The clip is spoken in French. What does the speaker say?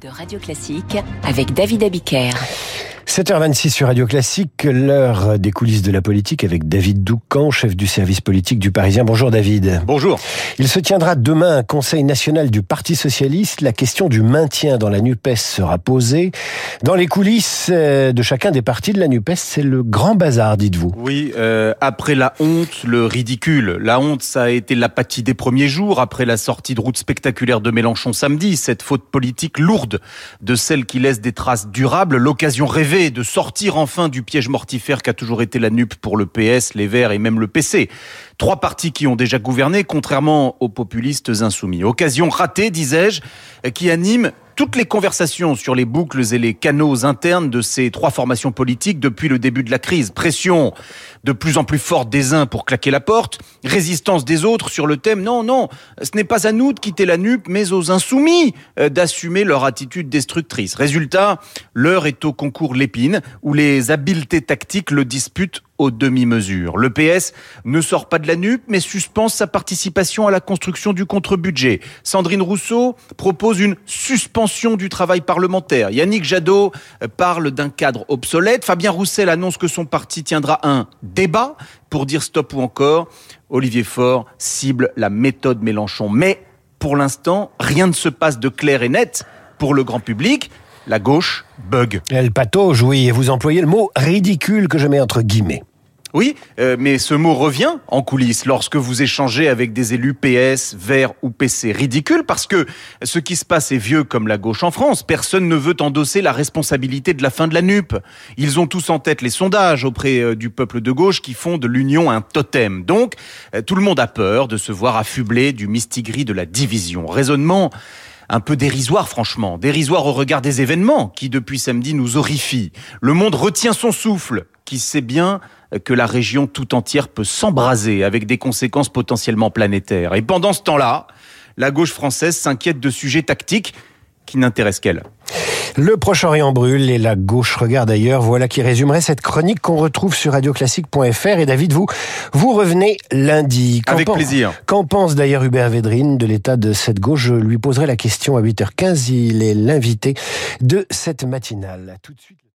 de Radio Classique avec David Abiker. 7h26 sur Radio Classique, l'heure des coulisses de la politique avec David Doucan, chef du service politique du Parisien. Bonjour David. Bonjour. Il se tiendra demain un conseil national du Parti Socialiste. La question du maintien dans la NUPES sera posée. Dans les coulisses euh, de chacun des partis de la NUPES, c'est le grand bazar, dites-vous. Oui, euh, après la honte, le ridicule. La honte, ça a été l'apathie des premiers jours, après la sortie de route spectaculaire de Mélenchon samedi, cette faute politique lourde de celle qui laisse des traces durables, l'occasion rêvée de sortir enfin du piège mortifère qu'a toujours été la NUP pour le PS, les Verts et même le PC. Trois partis qui ont déjà gouverné, contrairement aux populistes insoumis. Occasion ratée, disais-je, qui anime toutes les conversations sur les boucles et les canaux internes de ces trois formations politiques depuis le début de la crise. Pression de plus en plus forte des uns pour claquer la porte, résistance des autres sur le thème non, non, ce n'est pas à nous de quitter la nupe, mais aux insoumis euh, d'assumer leur attitude destructrice. Résultat, l'heure est au concours Lépine, où les habiletés tactiques le disputent demi-mesures. Le PS ne sort pas de la nupe, mais suspend sa participation à la construction du contre-budget. Sandrine Rousseau propose une suspension du travail parlementaire. Yannick Jadot parle d'un cadre obsolète. Fabien Roussel annonce que son parti tiendra un débat pour dire stop ou encore. Olivier Faure cible la méthode Mélenchon. Mais pour l'instant, rien ne se passe de clair et net pour le grand public la gauche bug. Elle patauge, oui, et vous employez le mot ridicule que je mets entre guillemets. Oui, euh, mais ce mot revient en coulisses lorsque vous échangez avec des élus PS, Vert ou PC. Ridicule parce que ce qui se passe est vieux comme la gauche en France. Personne ne veut endosser la responsabilité de la fin de la NUP. Ils ont tous en tête les sondages auprès euh, du peuple de gauche qui font de l'union un totem. Donc, euh, tout le monde a peur de se voir affublé du mistigris de la division. Raisonnement un peu dérisoire franchement, dérisoire au regard des événements qui depuis samedi nous horrifient. Le monde retient son souffle, qui sait bien que la région tout entière peut s'embraser avec des conséquences potentiellement planétaires. Et pendant ce temps-là, la gauche française s'inquiète de sujets tactiques qui n'intéressent qu'elle. Le Proche-Orient brûle et la gauche regarde ailleurs. Voilà qui résumerait cette chronique qu'on retrouve sur radioclassique.fr. Et David, vous, vous revenez lundi. Avec plaisir. Qu'en pense d'ailleurs Hubert Védrine de l'état de cette gauche? Je lui poserai la question à 8h15. Il est l'invité de cette matinale. Tout de suite.